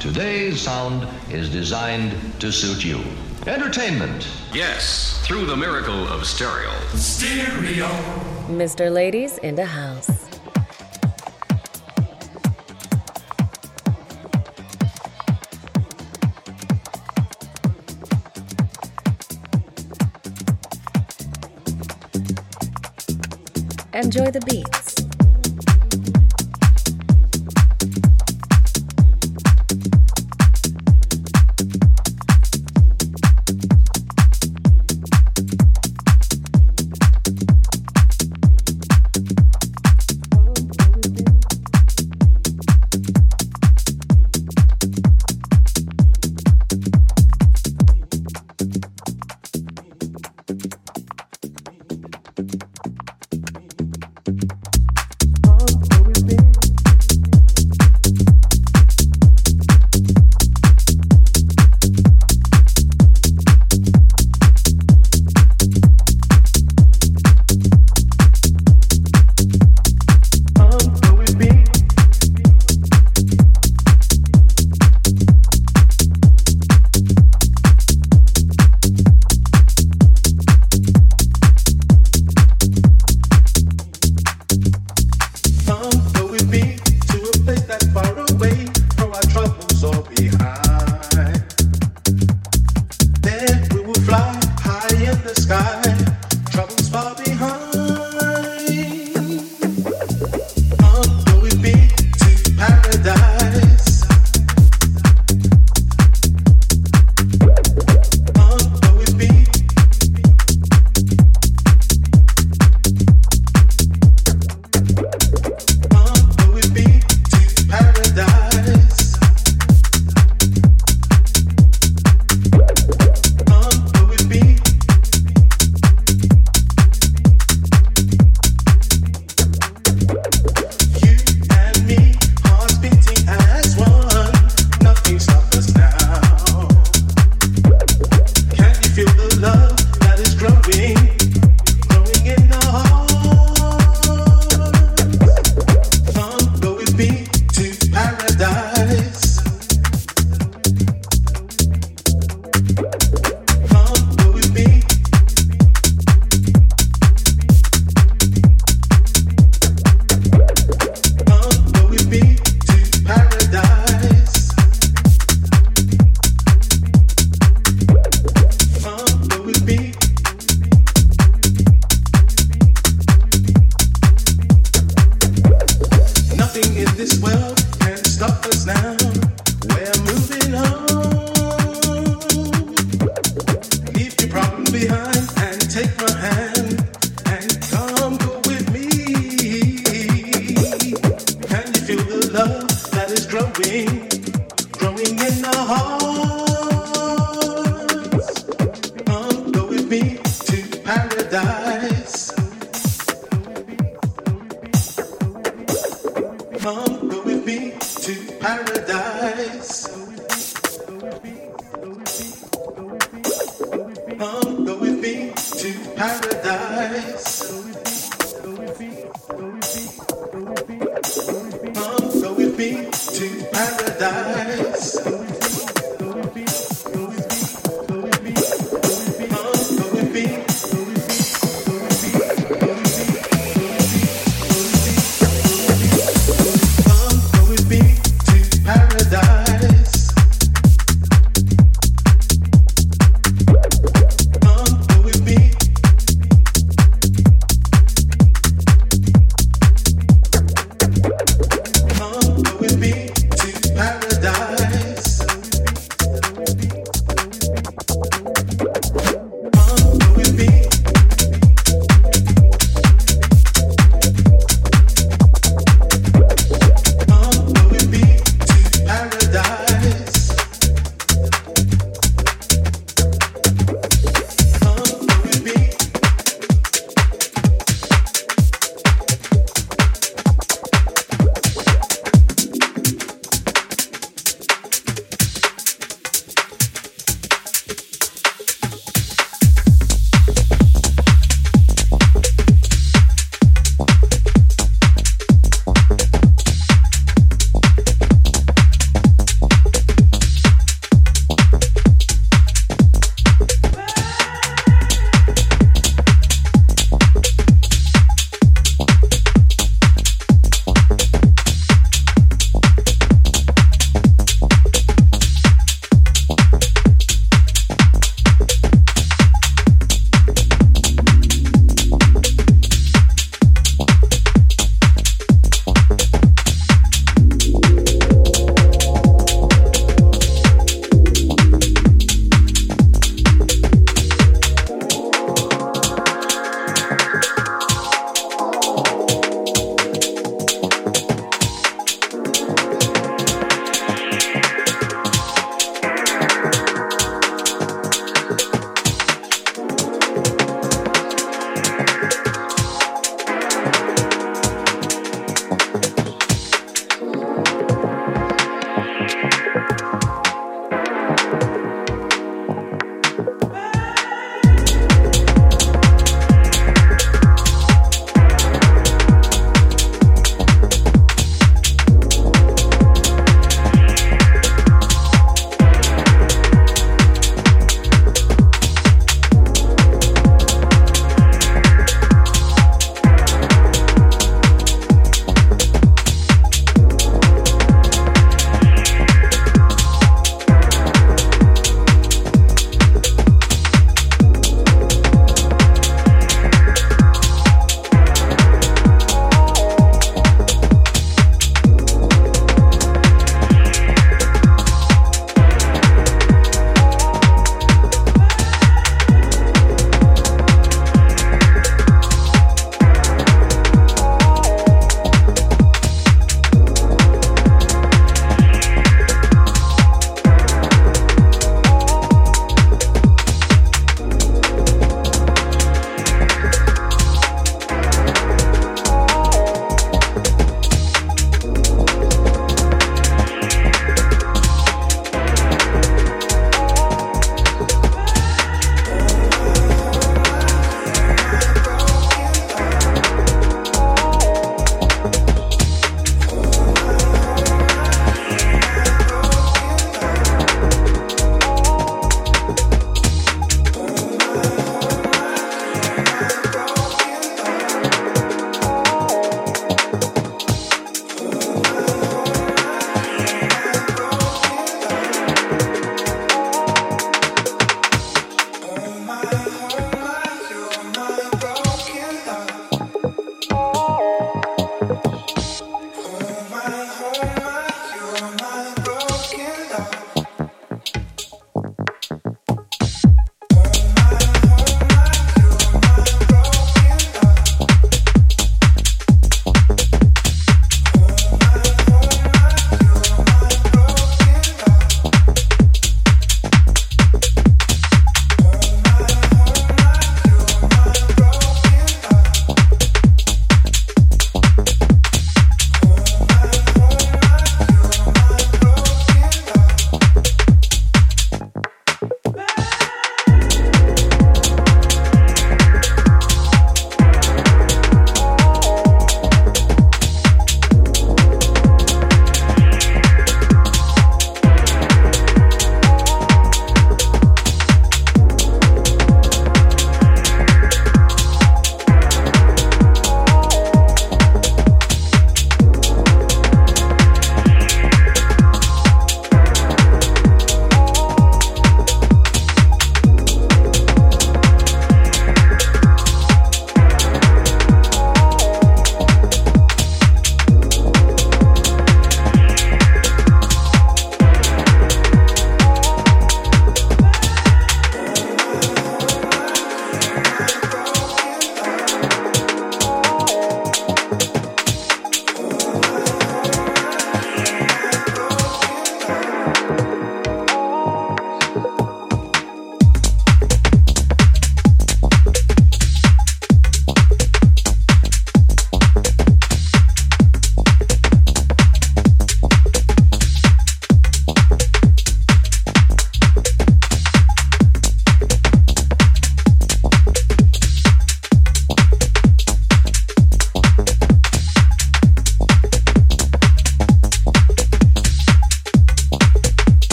Today's sound is designed to suit you. Entertainment. Yes, through the miracle of stereo. Stereo. Mr. Ladies in the house. Enjoy the beats.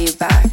you back.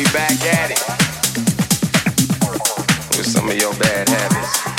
We back at it with some of your bad habits.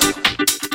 house.